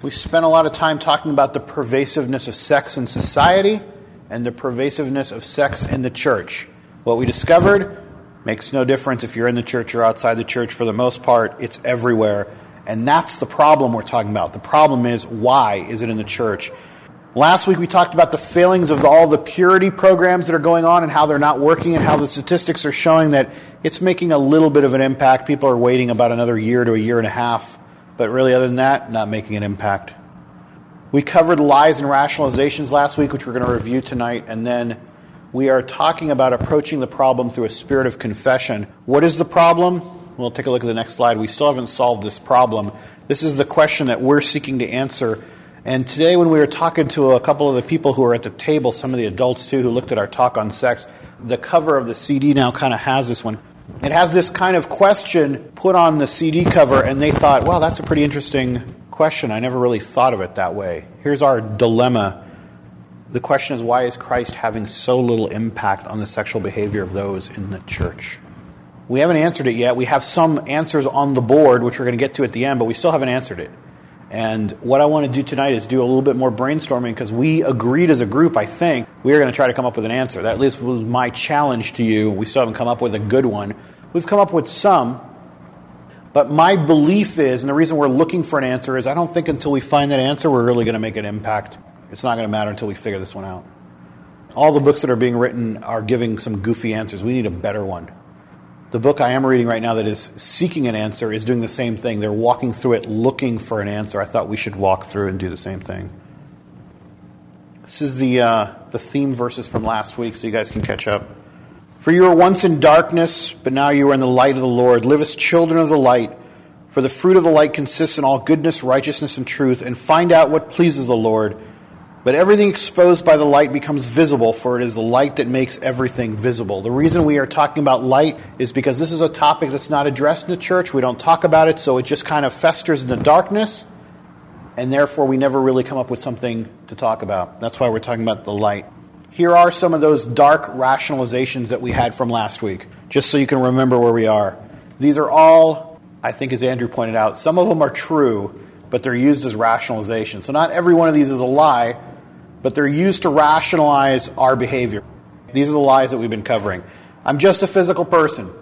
We spent a lot of time talking about the pervasiveness of sex in society and the pervasiveness of sex in the church. What we discovered makes no difference if you're in the church or outside the church. For the most part, it's everywhere. And that's the problem we're talking about. The problem is why is it in the church? Last week we talked about the failings of all the purity programs that are going on and how they're not working and how the statistics are showing that it's making a little bit of an impact. People are waiting about another year to a year and a half but really, other than that, not making an impact. We covered lies and rationalizations last week, which we're going to review tonight, and then we are talking about approaching the problem through a spirit of confession. What is the problem? We'll take a look at the next slide. We still haven't solved this problem. This is the question that we're seeking to answer. And today, when we were talking to a couple of the people who are at the table, some of the adults too, who looked at our talk on sex, the cover of the CD now kind of has this one. It has this kind of question put on the CD cover, and they thought, well, that's a pretty interesting question. I never really thought of it that way. Here's our dilemma. The question is, why is Christ having so little impact on the sexual behavior of those in the church? We haven't answered it yet. We have some answers on the board, which we're going to get to at the end, but we still haven't answered it. And what I want to do tonight is do a little bit more brainstorming because we agreed as a group, I think, we are going to try to come up with an answer. That at least was my challenge to you. We still haven't come up with a good one. We've come up with some, but my belief is, and the reason we're looking for an answer is I don't think until we find that answer, we're really going to make an impact. It's not going to matter until we figure this one out. All the books that are being written are giving some goofy answers. We need a better one. The book I am reading right now that is seeking an answer is doing the same thing. They're walking through it looking for an answer. I thought we should walk through and do the same thing. This is the, uh, the theme verses from last week, so you guys can catch up. For you were once in darkness, but now you are in the light of the Lord. Live as children of the light. For the fruit of the light consists in all goodness, righteousness, and truth, and find out what pleases the Lord. But everything exposed by the light becomes visible, for it is the light that makes everything visible. The reason we are talking about light is because this is a topic that's not addressed in the church. We don't talk about it, so it just kind of festers in the darkness, and therefore we never really come up with something to talk about. That's why we're talking about the light. Here are some of those dark rationalizations that we had from last week, just so you can remember where we are. These are all, I think, as Andrew pointed out, some of them are true, but they're used as rationalization. So not every one of these is a lie, but they're used to rationalize our behavior. These are the lies that we've been covering. I'm just a physical person.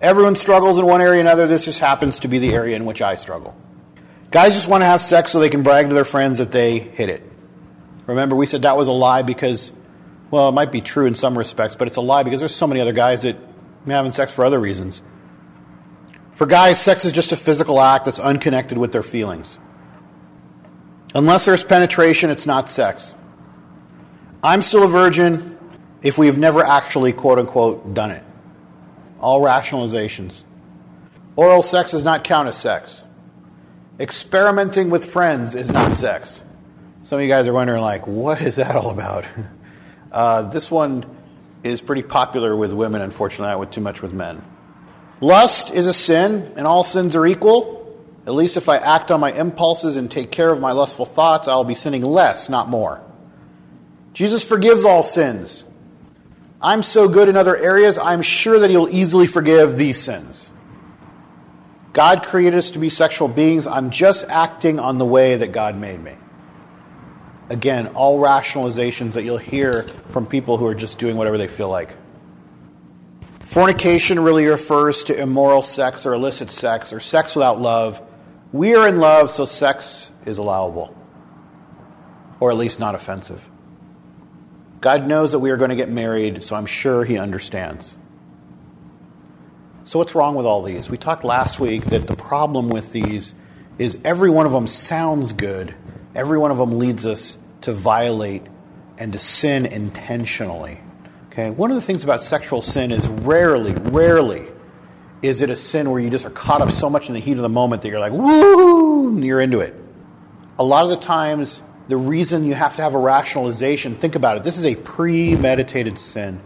Everyone struggles in one area or another. This just happens to be the area in which I struggle. Guys just want to have sex so they can brag to their friends that they hit it. Remember, we said that was a lie because, well, it might be true in some respects, but it's a lie because there's so many other guys that are having sex for other reasons. For guys, sex is just a physical act that's unconnected with their feelings. Unless there's penetration, it's not sex. I'm still a virgin if we've never actually, quote unquote, done it. All rationalizations. Oral sex does not count as sex. Experimenting with friends is not sex. Some of you guys are wondering, like, what is that all about? Uh, this one is pretty popular with women, unfortunately, not with too much with men. Lust is a sin, and all sins are equal. At least if I act on my impulses and take care of my lustful thoughts, I will be sinning less, not more. Jesus forgives all sins. I'm so good in other areas, I'm sure that He'll easily forgive these sins. God created us to be sexual beings. I'm just acting on the way that God made me. Again, all rationalizations that you'll hear from people who are just doing whatever they feel like. Fornication really refers to immoral sex or illicit sex or sex without love we are in love, so sex is allowable, or at least not offensive. God knows that we are going to get married, so I'm sure He understands. So, what's wrong with all these? We talked last week that the problem with these is every one of them sounds good, every one of them leads us to violate and to sin intentionally. Okay? One of the things about sexual sin is rarely, rarely is it a sin where you just are caught up so much in the heat of the moment that you're like, woo, you're into it? A lot of the times, the reason you have to have a rationalization, think about it, this is a premeditated sin.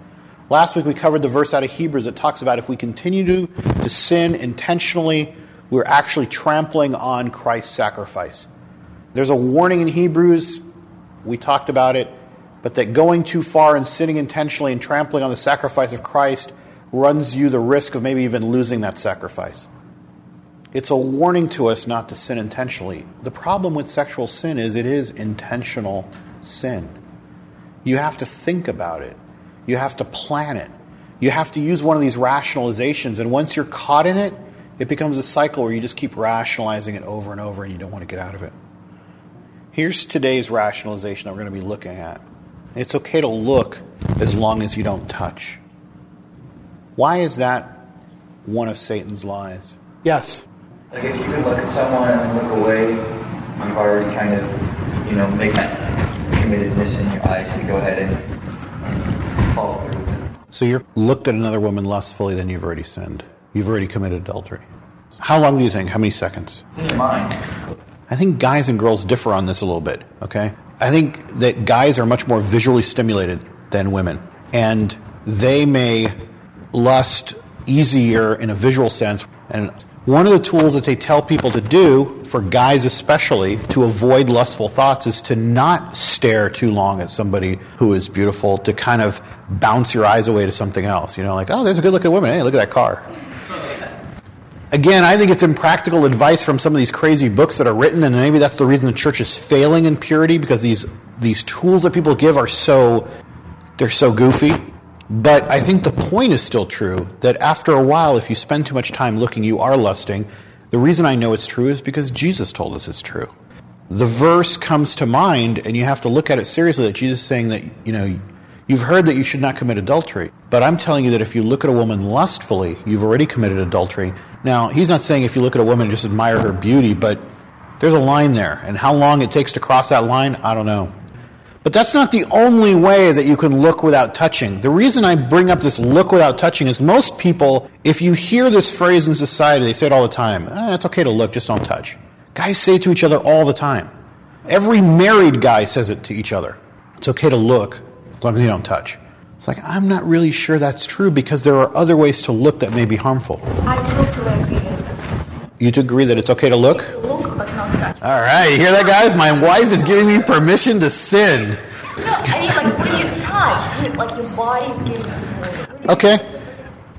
Last week we covered the verse out of Hebrews that talks about if we continue to, to sin intentionally, we're actually trampling on Christ's sacrifice. There's a warning in Hebrews, we talked about it, but that going too far and sinning intentionally and trampling on the sacrifice of Christ runs you the risk of maybe even losing that sacrifice. It's a warning to us not to sin intentionally. The problem with sexual sin is it is intentional sin. You have to think about it, you have to plan it, you have to use one of these rationalizations. And once you're caught in it, it becomes a cycle where you just keep rationalizing it over and over and you don't want to get out of it. Here's today's rationalization that we're going to be looking at. It's okay to look as long as you don't touch. Why is that one of Satan's lies? Yes. Like if you can look at someone and then look away, you've already kind of, you know, make that committedness in your eyes to go ahead and, and follow through with it. So you're looked at another woman lustfully, then you've already sinned. You've already committed adultery. How long do you think? How many seconds? It's in your mind. I think guys and girls differ on this a little bit, okay? I think that guys are much more visually stimulated than women. And they may lust easier in a visual sense. And one of the tools that they tell people to do, for guys especially, to avoid lustful thoughts is to not stare too long at somebody who is beautiful, to kind of bounce your eyes away to something else. You know, like, oh, there's a good looking woman. Hey, look at that car. Again, I think it's impractical advice from some of these crazy books that are written, and maybe that's the reason the church is failing in purity because these these tools that people give are so they're so goofy. But I think the point is still true that after a while, if you spend too much time looking, you are lusting. The reason I know it's true is because Jesus told us it's true. The verse comes to mind, and you have to look at it seriously that Jesus is saying that, you know, you've heard that you should not commit adultery. But I'm telling you that if you look at a woman lustfully, you've already committed adultery. Now, he's not saying if you look at a woman and just admire her beauty, but there's a line there. And how long it takes to cross that line, I don't know. But that's not the only way that you can look without touching. The reason I bring up this look without touching is most people, if you hear this phrase in society, they say it all the time. Eh, it's okay to look, just don't touch. Guys say it to each other all the time. Every married guy says it to each other. It's okay to look, as long as you don't touch. It's like, I'm not really sure that's true because there are other ways to look that may be harmful. I totally agree. You to agree that it's okay to look? Look but not touch. All right, you hear that, guys? My wife is giving me permission to sin. No, I mean like when you touch, you, like your body is giving you. when you Okay. touch, like.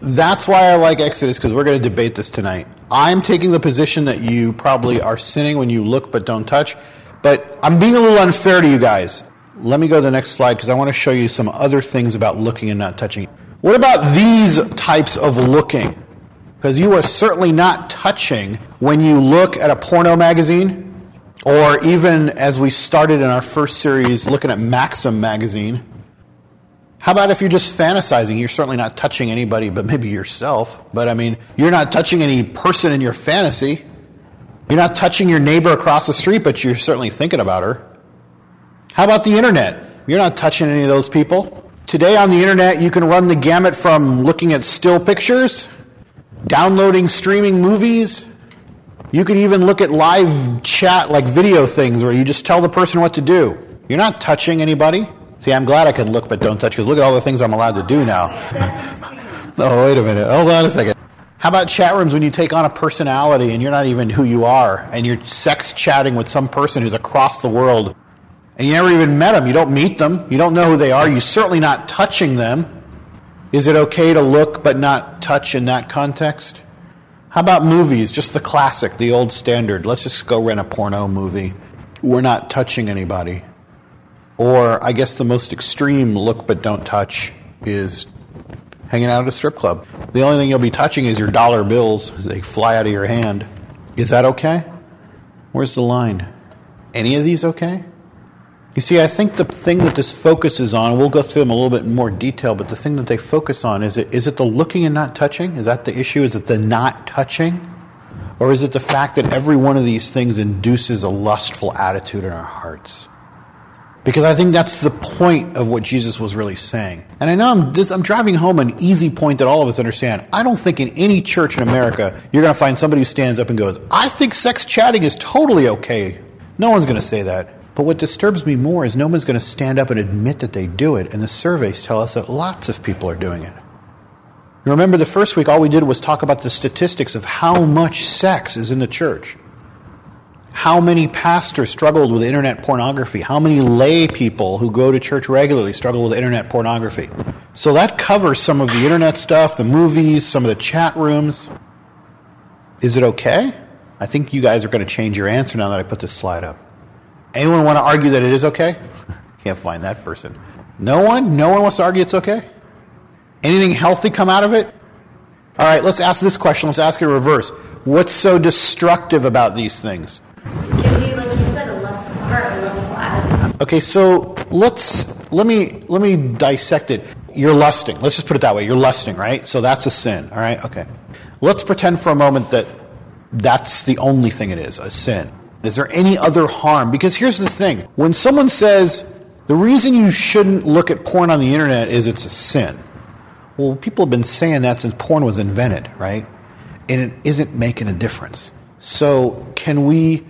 That's why I like Exodus because we're going to debate this tonight. I'm taking the position that you probably are sinning when you look but don't touch, but I'm being a little unfair to you guys. Let me go to the next slide because I want to show you some other things about looking and not touching. What about these types of looking? Because you are certainly not touching when you look at a porno magazine, or even as we started in our first series looking at Maxim magazine. How about if you're just fantasizing? You're certainly not touching anybody but maybe yourself. But I mean, you're not touching any person in your fantasy. You're not touching your neighbor across the street, but you're certainly thinking about her. How about the internet? You're not touching any of those people. Today on the internet, you can run the gamut from looking at still pictures, downloading streaming movies. You can even look at live chat, like video things, where you just tell the person what to do. You're not touching anybody. See, I'm glad I can look but don't touch, because look at all the things I'm allowed to do now. Oh, wait a minute. Hold on a second. How about chat rooms when you take on a personality and you're not even who you are, and you're sex chatting with some person who's across the world, and you never even met them? You don't meet them. You don't know who they are. You're certainly not touching them. Is it okay to look but not touch in that context? How about movies? Just the classic, the old standard. Let's just go rent a porno movie. We're not touching anybody. Or, I guess the most extreme look but don't touch is hanging out at a strip club. The only thing you'll be touching is your dollar bills as they fly out of your hand. Is that okay? Where's the line? Any of these okay? You see, I think the thing that this focuses on, we'll go through them a little bit in more detail, but the thing that they focus on is it, is it the looking and not touching? Is that the issue? Is it the not touching? Or is it the fact that every one of these things induces a lustful attitude in our hearts? Because I think that's the point of what Jesus was really saying. And I know I'm, this, I'm driving home an easy point that all of us understand. I don't think in any church in America you're going to find somebody who stands up and goes, I think sex chatting is totally okay. No one's going to say that. But what disturbs me more is no one's going to stand up and admit that they do it. And the surveys tell us that lots of people are doing it. You remember the first week, all we did was talk about the statistics of how much sex is in the church. How many pastors struggled with internet pornography? How many lay people who go to church regularly struggle with internet pornography? So that covers some of the internet stuff, the movies, some of the chat rooms. Is it okay? I think you guys are going to change your answer now that I put this slide up. Anyone want to argue that it is okay? Can't find that person. No one? No one wants to argue it's okay? Anything healthy come out of it? All right, let's ask this question. Let's ask it in reverse. What's so destructive about these things? Gives you, like you said, a less heart, a less attitude. Okay, so let's let me let me dissect it. You're lusting. Let's just put it that way. You're lusting, right? So that's a sin. All right. Okay. Let's pretend for a moment that that's the only thing it is, a sin. Is there any other harm? Because here's the thing: when someone says the reason you shouldn't look at porn on the internet is it's a sin. Well, people have been saying that since porn was invented, right? And it isn't making a difference. So, can we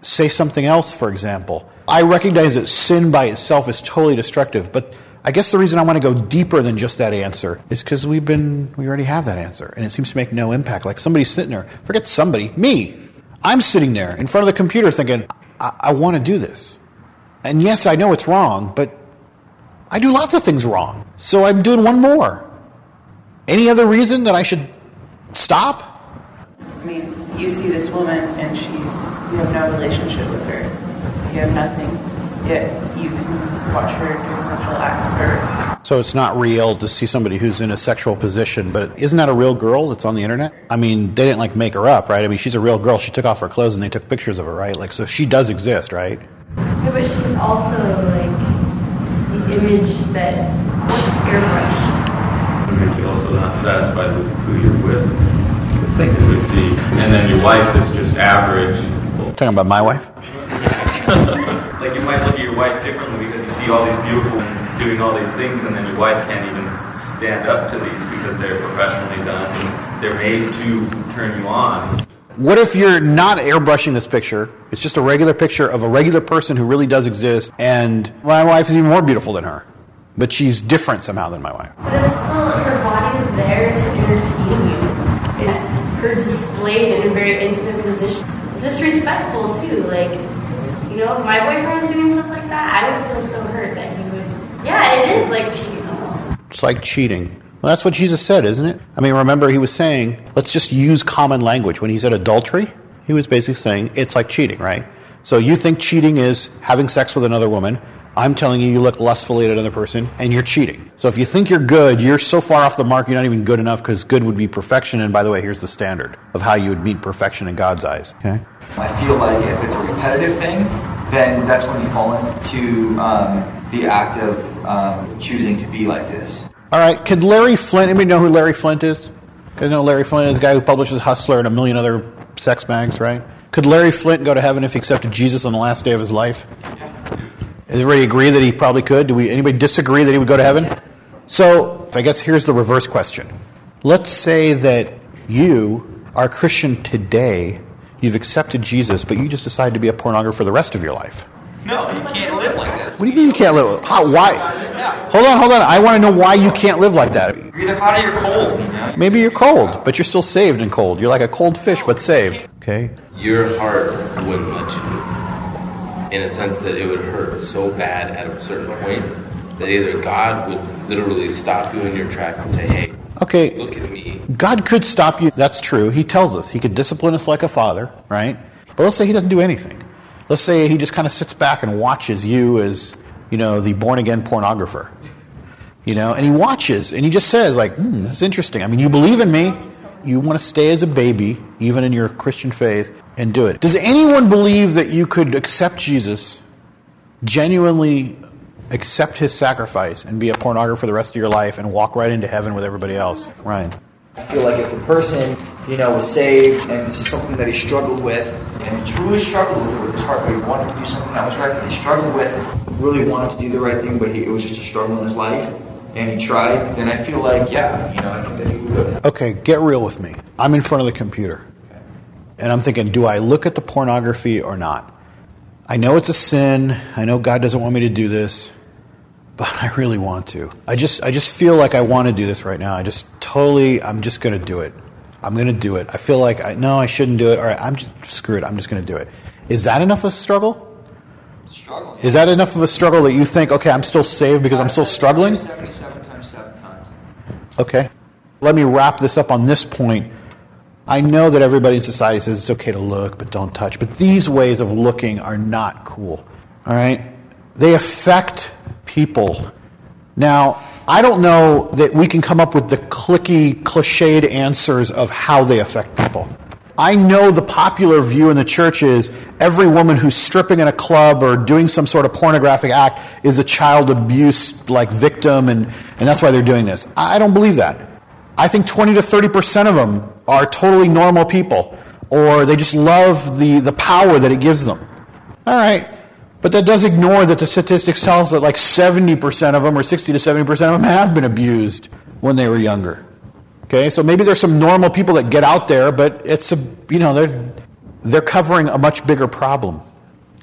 say something else, for example? I recognize that sin by itself is totally destructive, but I guess the reason I want to go deeper than just that answer is because we've been, we already have that answer, and it seems to make no impact. Like somebody's sitting there, forget somebody, me. I'm sitting there in front of the computer thinking, I, I want to do this. And yes, I know it's wrong, but I do lots of things wrong. So I'm doing one more. Any other reason that I should stop? I mean, you see this woman and she's, you have no relationship with her. You have nothing. Yet you can watch her doing sexual acts or So it's not real to see somebody who's in a sexual position, but isn't that a real girl that's on the internet? I mean, they didn't like make her up, right? I mean, she's a real girl. She took off her clothes and they took pictures of her, right? Like, so she does exist, right? Yeah, but she's also like the image that looks airbrushed. make you also not satisfied with who you're with. The things we see, and then your wife is just average. Talking about my wife? Like you might look at your wife differently because you see all these beautiful women doing all these things, and then your wife can't even stand up to these because they're professionally done and they're made to turn you on. What if you're not airbrushing this picture? It's just a regular picture of a regular person who really does exist, and my wife is even more beautiful than her. But she's different somehow than my wife. But it's still, her body is there to entertain you. And her displayed in a very intimate position. Disrespectful, too. Like, you know, if my boyfriend was doing stuff like that, I would feel so hurt that he would. Yeah, it is like cheating almost. It's like cheating. Well, that's what Jesus said, isn't it? I mean, remember, he was saying, let's just use common language. When he said adultery, he was basically saying it's like cheating, right? So you think cheating is having sex with another woman. I'm telling you, you look lustfully at another person, and you're cheating. So if you think you're good, you're so far off the mark, you're not even good enough because good would be perfection. And by the way, here's the standard of how you would meet perfection in God's eyes. Okay? I feel like if it's a repetitive thing, then that's when you fall into um, the act of um, choosing to be like this. All right. Could Larry Flynt, anybody know who Larry Flynt is? You know Larry Flynt is the guy who publishes Hustler and a million other sex mags, right? Could Larry Flynt go to heaven if he accepted Jesus on the last day of his life? Does everybody agree that he probably could? Do we anybody disagree that he would go to heaven? So I guess here's the reverse question. Let's say that you are a Christian today, you've accepted Jesus, but you just decide to be a pornographer the rest of your life. No, you can't live like that. What do you mean you can't live? How? Why? Hold on, hold on. I want to know why you can't live like that. You're either hot or you're cold. You know? Maybe you're cold, but you're still saved and cold. You're like a cold fish, but saved. Okay? your heart wouldn't let you. In a sense that it would hurt so bad at a certain point that either God would literally stop you in your tracks and say, hey, Okay. look at me. God could stop you. That's true. He tells us. He could discipline us like a father, right? But let's say he doesn't do anything. Let's say he just kind of sits back and watches you as, you know, the born again pornographer. You know, and he watches and he just says, like, hmm, this is interesting. I mean, you believe in me. You want to stay as a baby, even in your Christian faith, and do it. Does anyone believe that you could accept Jesus, genuinely accept his sacrifice, and be a pornographer for the rest of your life and walk right into heaven with everybody else? Ryan. I feel like if the person, you know, was saved and this is something that he struggled with, and truly struggled with it with his heart, but he wanted to do something that was right, he struggled with, really wanted to do the right thing, but he, it was just a struggle in his life, and he tried, then I feel like, yeah, you know, I think that he would. Okay, get real with me. I'm in front of the computer. And I'm thinking, do I look at the pornography or not? I know it's a sin. I know God doesn't want me to do this, but I really want to. I just I just feel like I want to do this right now. I just totally I'm just going to do it. I'm going to do it. I feel like I no, I shouldn't do it. All right, I'm just screw it. I'm just going to do it. Is that enough of a struggle? Struggle. Is that enough of a struggle that you think, okay, I'm still saved because I'm still struggling? 77 times 7 times. Okay. Let me wrap this up on this point. I know that everybody in society says it's okay to look, but don't touch. But these ways of looking are not cool. All right? They affect people. Now, I don't know that we can come up with the clicky, cliched answers of how they affect people. I know the popular view in the church is every woman who's stripping in a club or doing some sort of pornographic act is a child abuse like victim and, and that's why they're doing this. I don't believe that. I think 20 to 30% of them are totally normal people or they just love the, the power that it gives them. All right. But that does ignore that the statistics tell us that like 70% of them or 60 to 70% of them have been abused when they were younger. Okay, so maybe there's some normal people that get out there, but it's a, you know, they're, they're covering a much bigger problem.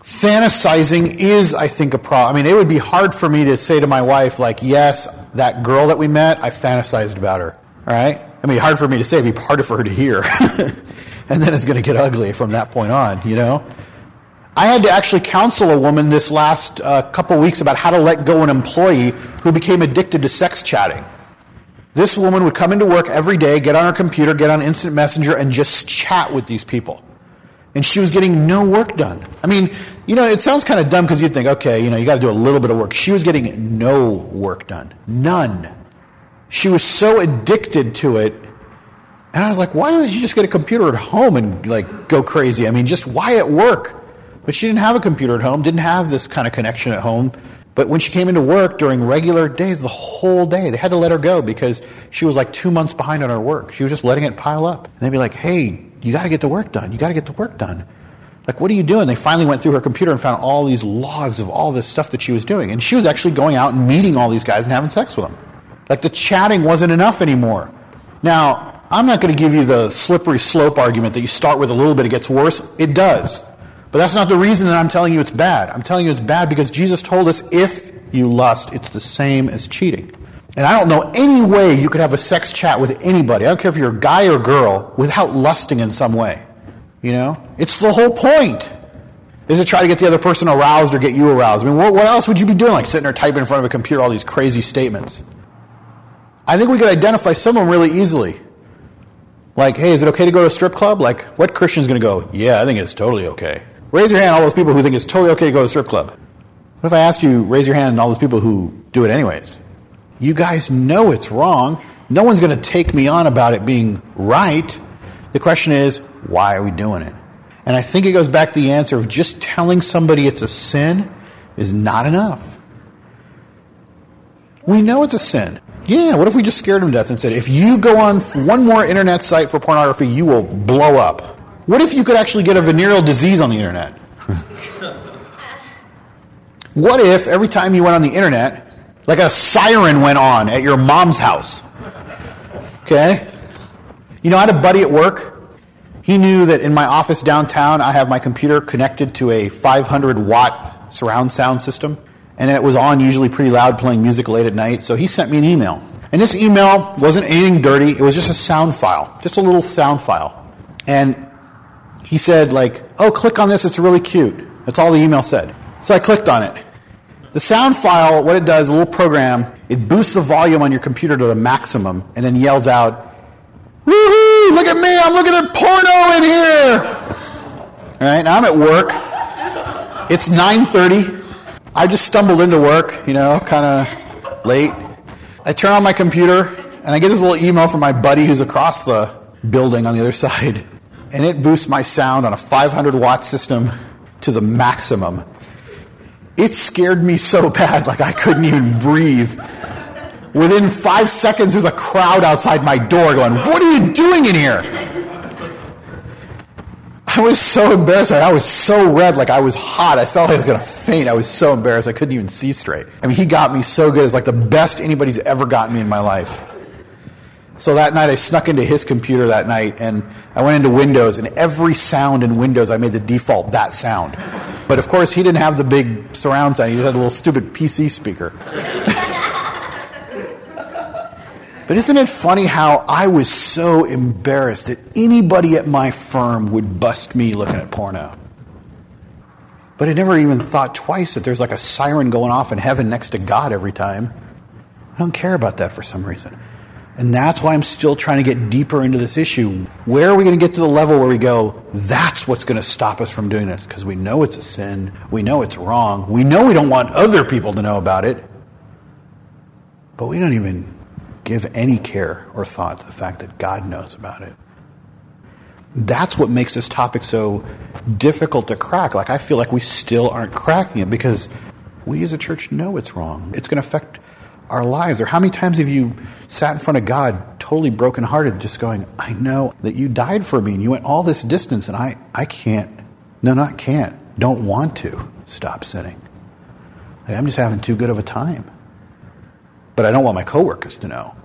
Fantasizing is, I think, a problem. I mean, it would be hard for me to say to my wife, like, yes, that girl that we met, I fantasized about her. All right? I mean, hard for me to say, it'd be harder for her to hear. and then it's going to get ugly from that point on, you know? I had to actually counsel a woman this last uh, couple weeks about how to let go an employee who became addicted to sex chatting. This woman would come into work every day, get on her computer, get on Instant Messenger, and just chat with these people. And she was getting no work done. I mean, you know, it sounds kind of dumb because you think, okay, you know, you got to do a little bit of work. She was getting no work done. None. She was so addicted to it. And I was like, why doesn't she just get a computer at home and like go crazy? I mean, just why at work? But she didn't have a computer at home, didn't have this kind of connection at home. But when she came into work during regular days, the whole day, they had to let her go because she was like two months behind on her work. She was just letting it pile up. And they'd be like, hey, you got to get the work done. You got to get the work done. Like, what are you doing? They finally went through her computer and found all these logs of all this stuff that she was doing. And she was actually going out and meeting all these guys and having sex with them. Like, the chatting wasn't enough anymore. Now, I'm not going to give you the slippery slope argument that you start with a little bit, it gets worse. It does. But that's not the reason that I'm telling you it's bad. I'm telling you it's bad because Jesus told us if you lust, it's the same as cheating. And I don't know any way you could have a sex chat with anybody, I don't care if you're a guy or girl, without lusting in some way. You know? It's the whole point. Is to try to get the other person aroused or get you aroused. I mean, what, what else would you be doing? Like sitting there typing in front of a computer all these crazy statements. I think we could identify some of them really easily. Like, hey, is it okay to go to a strip club? Like, what Christian's going to go, yeah, I think it's totally okay. Raise your hand, all those people who think it's totally okay to go to a strip club. What if I ask you, raise your hand, and all those people who do it anyways? You guys know it's wrong. No one's going to take me on about it being right. The question is, why are we doing it? And I think it goes back to the answer of just telling somebody it's a sin is not enough. We know it's a sin. Yeah, what if we just scared them to death and said, if you go on one more internet site for pornography, you will blow up? What if you could actually get a venereal disease on the internet? what if every time you went on the internet, like a siren went on at your mom's house? Okay? You know, I had a buddy at work. He knew that in my office downtown, I have my computer connected to a 500 watt surround sound system, and it was on usually pretty loud playing music late at night. So he sent me an email. And this email wasn't anything dirty, it was just a sound file, just a little sound file. And he said, like, oh, click on this, it's really cute. That's all the email said. So I clicked on it. The sound file, what it does, a little program, it boosts the volume on your computer to the maximum and then yells out, Woohoo! Look at me, I'm looking at porno in here! All right, now I'm at work. It's 9.30. I just stumbled into work, you know, kind of late. I turn on my computer and I get this little email from my buddy who's across the building on the other side and it boosts my sound on a 500 watt system to the maximum. It scared me so bad, like I couldn't even breathe. Within five seconds, there's a crowd outside my door going, What are you doing in here? I was so embarrassed. I was so red, like I was hot. I felt like I was going to faint. I was so embarrassed. I couldn't even see straight. I mean, he got me so good. It's like the best anybody's ever gotten me in my life. So that night I snuck into his computer that night and I went into Windows and every sound in Windows I made the default that sound. But of course he didn't have the big surround sound, he just had a little stupid PC speaker. but isn't it funny how I was so embarrassed that anybody at my firm would bust me looking at porno? But I never even thought twice that there's like a siren going off in heaven next to God every time. I don't care about that for some reason. And that's why I'm still trying to get deeper into this issue. Where are we going to get to the level where we go, that's what's going to stop us from doing this? Because we know it's a sin. We know it's wrong. We know we don't want other people to know about it. But we don't even give any care or thought to the fact that God knows about it. That's what makes this topic so difficult to crack. Like, I feel like we still aren't cracking it because we as a church know it's wrong. It's going to affect our lives. Or how many times have you sat in front of God totally brokenhearted, just going, I know that you died for me and you went all this distance and I, I can't, no, not can't, don't want to stop sinning. I'm just having too good of a time. But I don't want my coworkers to know.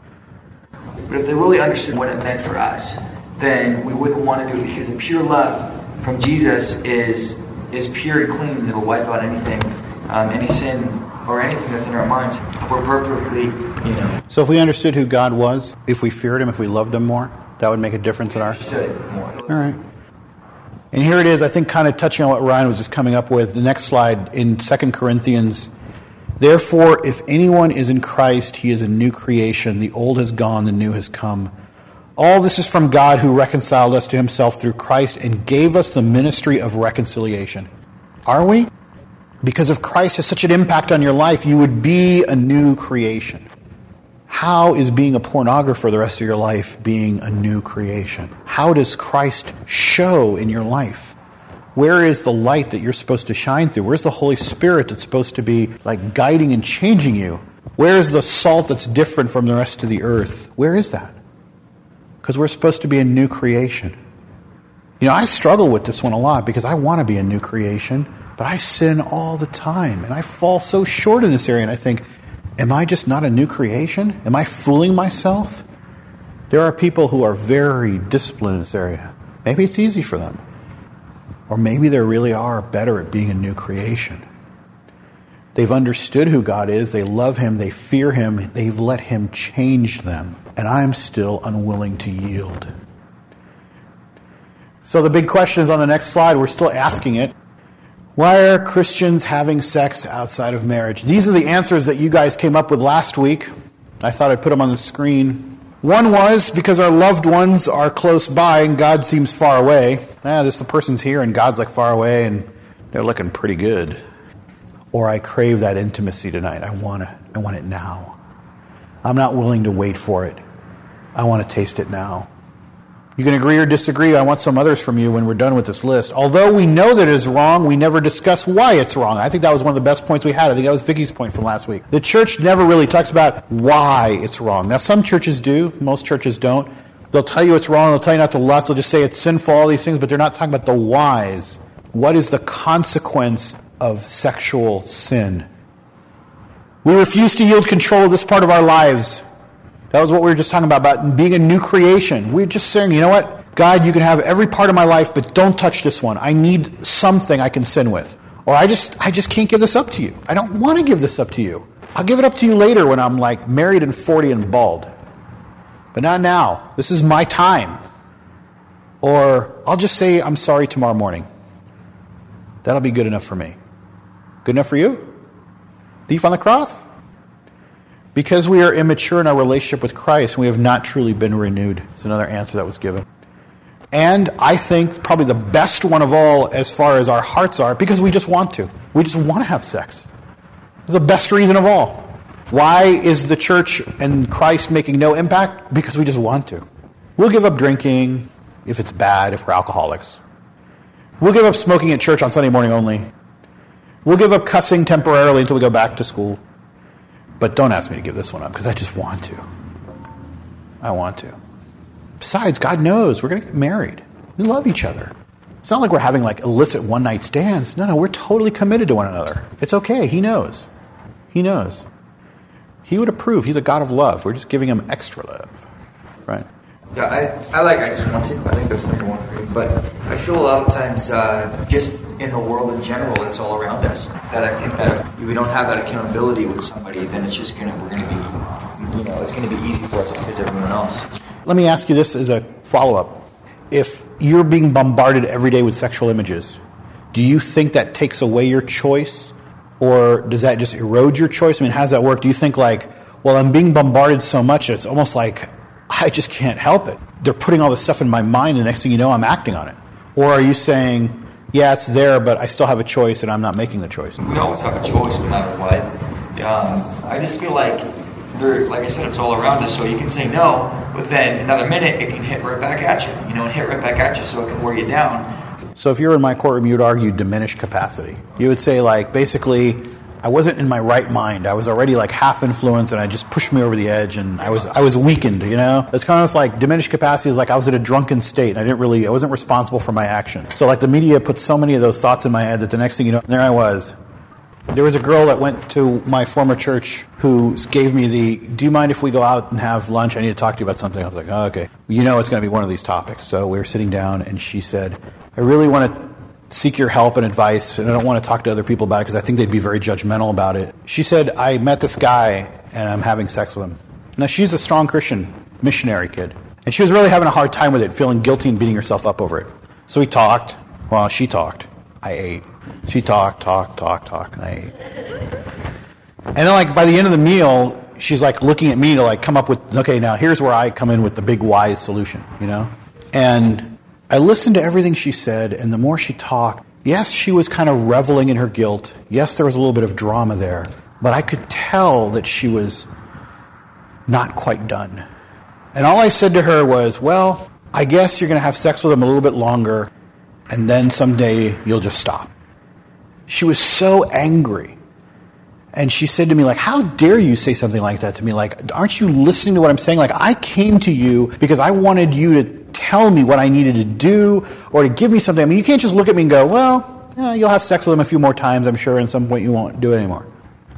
But if they really understood what it meant for us, then we wouldn't want to do it because the pure love from Jesus is is pure and clean. and It'll wipe out anything, um, any sin or anything that's in our minds. We're perfectly, you know. So if we understood who God was, if we feared Him, if we loved Him more, that would make a difference in our. All right. And here it is, I think, kind of touching on what Ryan was just coming up with. The next slide in 2 Corinthians. Therefore, if anyone is in Christ, he is a new creation. The old has gone, the new has come. All this is from God who reconciled us to himself through Christ and gave us the ministry of reconciliation. Are we? Because if Christ has such an impact on your life, you would be a new creation. How is being a pornographer the rest of your life being a new creation? How does Christ show in your life? Where is the light that you're supposed to shine through? Where's the Holy Spirit that's supposed to be like guiding and changing you? Where is the salt that's different from the rest of the earth? Where is that? Because we're supposed to be a new creation. You know, I struggle with this one a lot because I want to be a new creation, but I sin all the time and I fall so short in this area and I think, am I just not a new creation? Am I fooling myself? There are people who are very disciplined in this area. Maybe it's easy for them. Or maybe they really are better at being a new creation. They've understood who God is, they love Him, they fear Him, they've let Him change them, and I'm still unwilling to yield. So the big question is on the next slide, we're still asking it. Why are Christians having sex outside of marriage? These are the answers that you guys came up with last week. I thought I'd put them on the screen. One was because our loved ones are close by and God seems far away. Ah, this the person's here and God's like far away and they're looking pretty good. Or I crave that intimacy tonight. I want it. I want it now. I'm not willing to wait for it. I want to taste it now. You can agree or disagree. I want some others from you when we're done with this list. Although we know that it is wrong, we never discuss why it's wrong. I think that was one of the best points we had. I think that was Vicky's point from last week. The church never really talks about why it's wrong. Now, some churches do, most churches don't. They'll tell you it's wrong, they'll tell you not to lust, they'll just say it's sinful, all these things, but they're not talking about the whys. What is the consequence of sexual sin? We refuse to yield control of this part of our lives. That was what we were just talking about, about being a new creation. We're just saying, you know what? God, you can have every part of my life, but don't touch this one. I need something I can sin with. Or I just, I just can't give this up to you. I don't want to give this up to you. I'll give it up to you later when I'm like married and 40 and bald. But not now. This is my time. Or I'll just say I'm sorry tomorrow morning. That'll be good enough for me. Good enough for you? Thief on the cross? Because we are immature in our relationship with Christ, we have not truly been renewed. Is another answer that was given. And I think probably the best one of all, as far as our hearts are, because we just want to. We just want to have sex. It's the best reason of all. Why is the church and Christ making no impact? Because we just want to. We'll give up drinking if it's bad, if we're alcoholics. We'll give up smoking at church on Sunday morning only. We'll give up cussing temporarily until we go back to school. But don't ask me to give this one up because I just want to. I want to. Besides, God knows we're going to get married. We love each other. It's not like we're having like illicit one night stands. No, no, we're totally committed to one another. It's okay. He knows. He knows. He would approve. He's a God of love. We're just giving him extra love. Right? Yeah, I, I like I just want to. I think that's number one for me. But I feel a lot of times, uh, just in the world in general, it's all around us. That I think that if we don't have that accountability with somebody, then it's just gonna we're gonna be, you know, it's gonna be easy for us because everyone else. Let me ask you this as a follow up. If you're being bombarded every day with sexual images, do you think that takes away your choice? Or does that just erode your choice? I mean, how does that work? Do you think, like, well, I'm being bombarded so much, it's almost like I just can't help it. They're putting all this stuff in my mind, and the next thing you know, I'm acting on it. Or are you saying, yeah, it's there, but I still have a choice, and I'm not making the choice? We always have a choice no matter what. Um, I just feel like, there, like I said, it's all around us, so you can say no, but then another minute it can hit right back at you, you know, and hit right back at you so it can wear you down. So if you were in my courtroom, you would argue diminished capacity. You would say, like, basically, I wasn't in my right mind. I was already like half influenced, and I just pushed me over the edge, and I was I was weakened. You know, it's kind of like diminished capacity is like I was in a drunken state, and I didn't really I wasn't responsible for my action. So like the media put so many of those thoughts in my head that the next thing you know, there I was. There was a girl that went to my former church who gave me the, do you mind if we go out and have lunch? I need to talk to you about something. I was like, oh, okay. You know it's going to be one of these topics. So we were sitting down, and she said, I really want to seek your help and advice, and I don't want to talk to other people about it because I think they'd be very judgmental about it. She said, I met this guy and I'm having sex with him. Now, she's a strong Christian missionary kid, and she was really having a hard time with it, feeling guilty and beating herself up over it. So we talked. Well, she talked. I ate. She talked, talked, talked, talked, and I ate. And then, like, by the end of the meal, she's like looking at me to like come up with, okay, now here's where I come in with the big wise solution, you know? And I listened to everything she said, and the more she talked, yes, she was kind of reveling in her guilt. Yes, there was a little bit of drama there, but I could tell that she was not quite done. And all I said to her was, Well, I guess you're going to have sex with him a little bit longer, and then someday you'll just stop. She was so angry. And she said to me, like, how dare you say something like that to me? Like, aren't you listening to what I'm saying? Like, I came to you because I wanted you to tell me what I needed to do or to give me something. I mean, you can't just look at me and go, well, yeah, you'll have sex with him a few more times, I'm sure, and some point you won't do it anymore.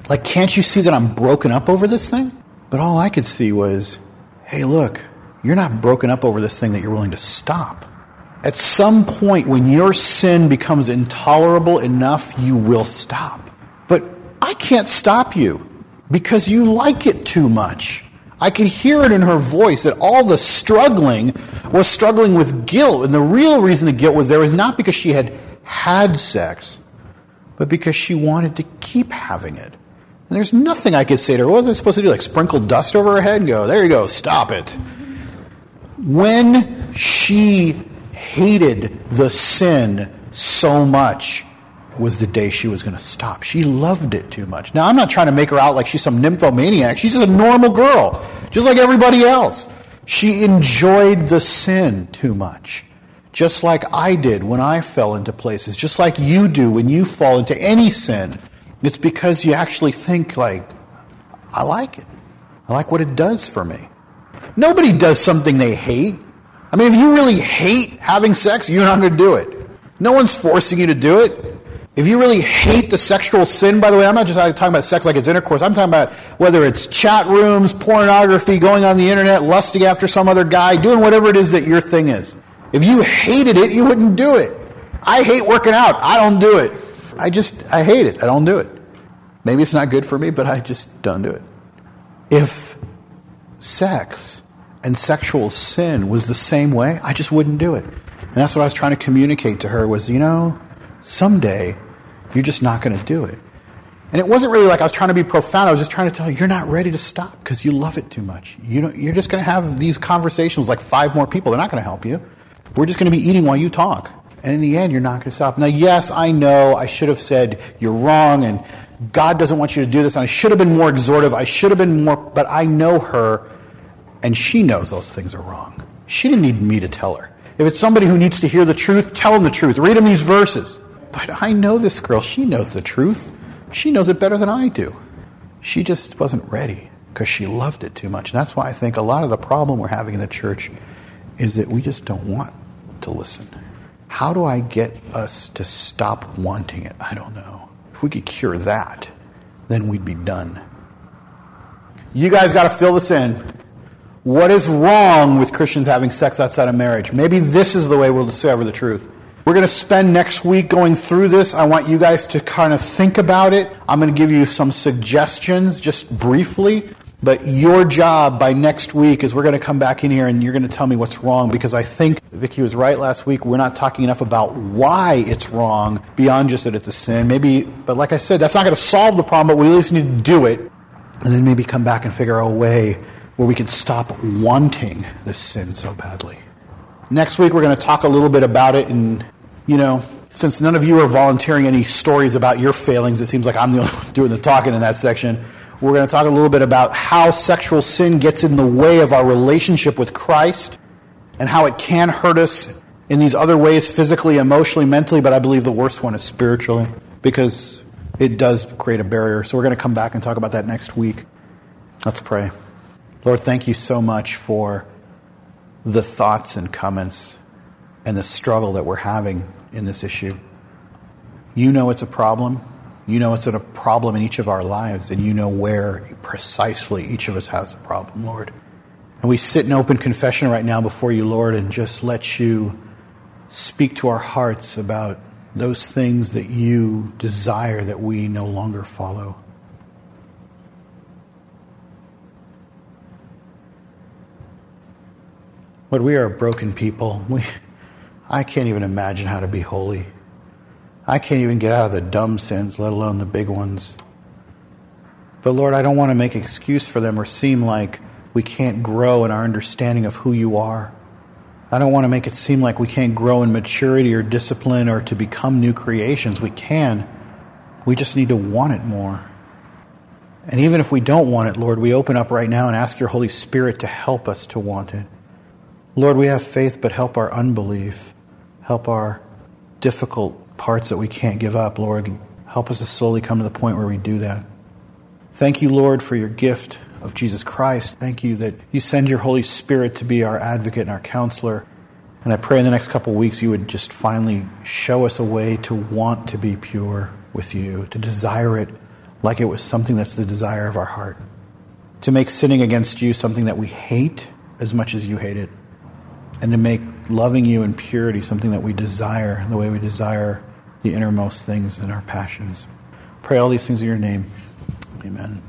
Like, can't you see that I'm broken up over this thing? But all I could see was, hey, look, you're not broken up over this thing that you're willing to stop. At some point, when your sin becomes intolerable enough, you will stop. But I can't stop you because you like it too much. I could hear it in her voice that all the struggling was struggling with guilt. And the real reason the guilt was there was not because she had had sex, but because she wanted to keep having it. And there's nothing I could say to her. What was I supposed to do? Like sprinkle dust over her head and go, there you go, stop it. When she hated the sin so much, was the day she was going to stop. She loved it too much. Now, I'm not trying to make her out like she's some nymphomaniac. She's just a normal girl, just like everybody else. She enjoyed the sin too much, just like I did when I fell into places, just like you do when you fall into any sin. It's because you actually think, like, I like it. I like what it does for me. Nobody does something they hate. I mean, if you really hate having sex, you're not going to do it. No one's forcing you to do it. If you really hate the sexual sin, by the way, I'm not just talking about sex like it's intercourse. I'm talking about whether it's chat rooms, pornography, going on the internet, lusting after some other guy, doing whatever it is that your thing is. If you hated it, you wouldn't do it. I hate working out. I don't do it. I just, I hate it. I don't do it. Maybe it's not good for me, but I just don't do it. If sex and sexual sin was the same way, I just wouldn't do it. And that's what I was trying to communicate to her was, you know, someday you're just not going to do it. And it wasn't really like I was trying to be profound. I was just trying to tell you, you're not ready to stop because you love it too much. You don't, you're just going to have these conversations with like five more people. They're not going to help you. We're just going to be eating while you talk. And in the end, you're not going to stop. Now, yes, I know I should have said you're wrong and God doesn't want you to do this. And I should have been more exhortive. I should have been more, but I know her and she knows those things are wrong. She didn't need me to tell her. If it's somebody who needs to hear the truth, tell them the truth. Read them these verses. But I know this girl. She knows the truth. She knows it better than I do. She just wasn't ready because she loved it too much. And that's why I think a lot of the problem we're having in the church is that we just don't want to listen. How do I get us to stop wanting it? I don't know. If we could cure that, then we'd be done. You guys got to fill this in. What is wrong with Christians having sex outside of marriage? Maybe this is the way we'll discover the truth. We're going to spend next week going through this. I want you guys to kind of think about it. I'm going to give you some suggestions just briefly. But your job by next week is we're going to come back in here and you're going to tell me what's wrong because I think Vicki was right last week. We're not talking enough about why it's wrong beyond just that it's a sin. Maybe, but like I said, that's not going to solve the problem, but we at least need to do it and then maybe come back and figure out a way where we could stop wanting this sin so badly. Next week, we're going to talk a little bit about it. And, you know, since none of you are volunteering any stories about your failings, it seems like I'm the only one doing the talking in that section. We're going to talk a little bit about how sexual sin gets in the way of our relationship with Christ and how it can hurt us in these other ways physically, emotionally, mentally, but I believe the worst one is spiritually because it does create a barrier. So we're going to come back and talk about that next week. Let's pray. Lord, thank you so much for the thoughts and comments and the struggle that we're having in this issue. You know it's a problem. You know it's a problem in each of our lives, and you know where precisely each of us has a problem, Lord. And we sit in open confession right now before you, Lord, and just let you speak to our hearts about those things that you desire that we no longer follow. Lord, we are a broken people. We, I can't even imagine how to be holy. I can't even get out of the dumb sins, let alone the big ones. But Lord, I don't want to make excuse for them or seem like we can't grow in our understanding of who you are. I don't want to make it seem like we can't grow in maturity or discipline or to become new creations. We can. We just need to want it more. And even if we don't want it, Lord, we open up right now and ask your Holy Spirit to help us to want it. Lord, we have faith, but help our unbelief. Help our difficult parts that we can't give up, Lord. Help us to slowly come to the point where we do that. Thank you, Lord, for your gift of Jesus Christ. Thank you that you send your Holy Spirit to be our advocate and our counselor. And I pray in the next couple weeks you would just finally show us a way to want to be pure with you, to desire it like it was something that's the desire of our heart, to make sinning against you something that we hate as much as you hate it, and to make loving you in purity something that we desire the way we desire the innermost things in our passions. Pray all these things in your name. Amen.